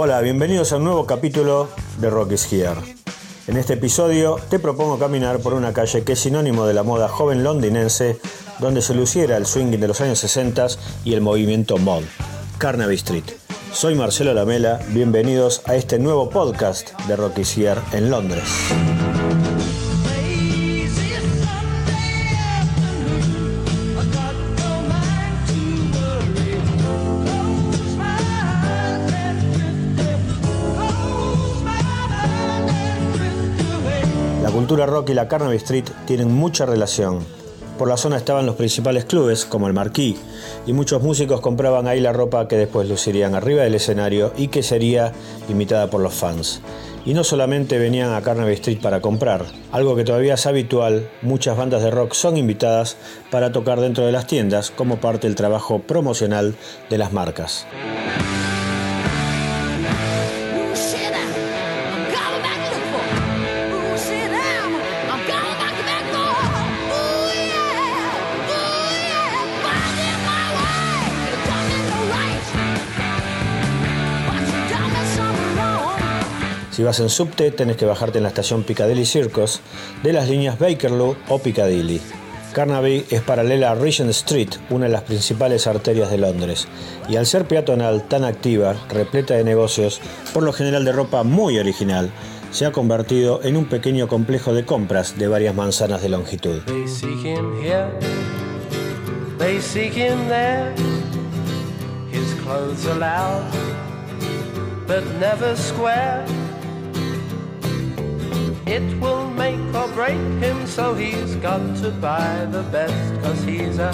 Hola, bienvenidos a un nuevo capítulo de Rock is Here. En este episodio te propongo caminar por una calle que es sinónimo de la moda joven londinense, donde se luciera el swing de los años 60 y el movimiento mod, Carnaby Street. Soy Marcelo Lamela, bienvenidos a este nuevo podcast de Rock is Here en Londres. Cultura rock y la Carnaby Street tienen mucha relación. Por la zona estaban los principales clubes, como el Marquis, y muchos músicos compraban ahí la ropa que después lucirían arriba del escenario y que sería imitada por los fans. Y no solamente venían a Carnaby Street para comprar, algo que todavía es habitual, muchas bandas de rock son invitadas para tocar dentro de las tiendas como parte del trabajo promocional de las marcas. Si vas en subte, tenés que bajarte en la estación Piccadilly Circus de las líneas Bakerloo o Piccadilly. Carnaby es paralela a Regent Street, una de las principales arterias de Londres, y al ser peatonal tan activa, repleta de negocios, por lo general de ropa muy original, se ha convertido en un pequeño complejo de compras de varias manzanas de longitud. It will make or break him, so he's got to buy the best, he's a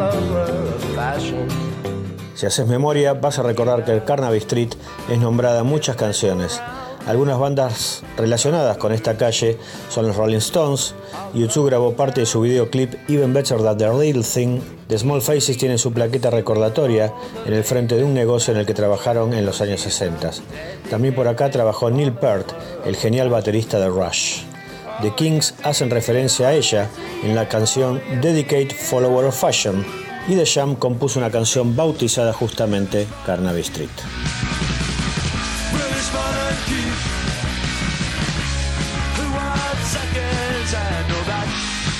of fashion. Si haces memoria, vas a recordar que el Carnaby Street es nombrada muchas canciones. Algunas bandas relacionadas con esta calle son los Rolling Stones. YouTube grabó parte de su videoclip Even Better Than the Real Thing. The Small Faces tiene su plaqueta recordatoria en el frente de un negocio en el que trabajaron en los años 60. También por acá trabajó Neil Peart, el genial baterista de Rush. The Kings hacen referencia a ella en la canción Dedicate Follower of Fashion y The Jam compuso una canción bautizada justamente Carnaby Street. keep. We seconds, I know that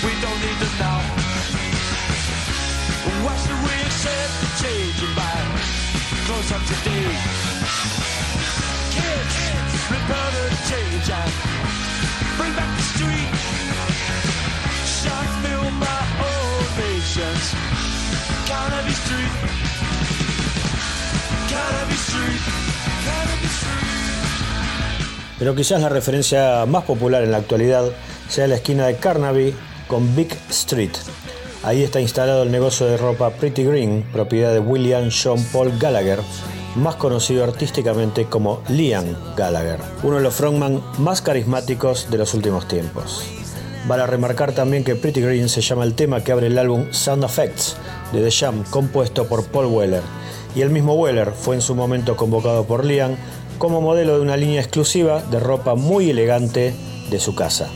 we don't need them now. Why should we accept the change of mind? Close up today. Kids, change and bring back the street. Shots fill my street. Gotta street. Street. Pero quizás la referencia más popular en la actualidad sea la esquina de Carnaby con Big Street, Ahí está instalado el negocio de ropa Pretty Green, propiedad de William John Paul Gallagher, más conocido artísticamente como Liam Gallagher, uno de los frontman más carismáticos de los últimos tiempos. Vale remarcar también que Pretty Green se llama el tema que abre el álbum Sound Effects de The Jam, compuesto por Paul Weller, y el mismo Weller fue en su momento convocado por Liam como modelo de una línea exclusiva de ropa muy elegante de su casa.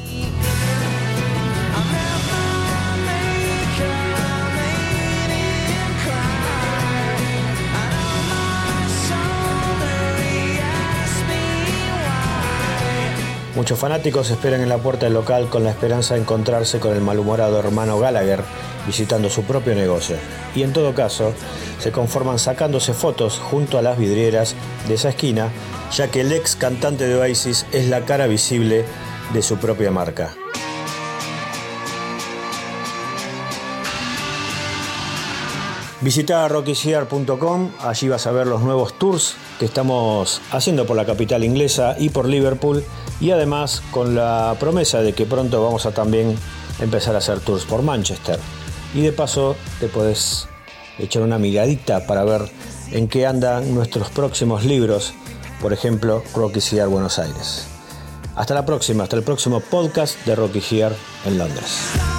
Muchos fanáticos esperan en la puerta del local con la esperanza de encontrarse con el malhumorado hermano Gallagher visitando su propio negocio. Y en todo caso, se conforman sacándose fotos junto a las vidrieras de esa esquina, ya que el ex cantante de Oasis es la cara visible de su propia marca. Visita rockysear.com, allí vas a ver los nuevos tours estamos haciendo por la capital inglesa y por Liverpool y además con la promesa de que pronto vamos a también empezar a hacer tours por Manchester. Y de paso te puedes echar una miradita para ver en qué andan nuestros próximos libros, por ejemplo, Rocky Sear Buenos Aires. Hasta la próxima, hasta el próximo podcast de Rocky Gear en Londres.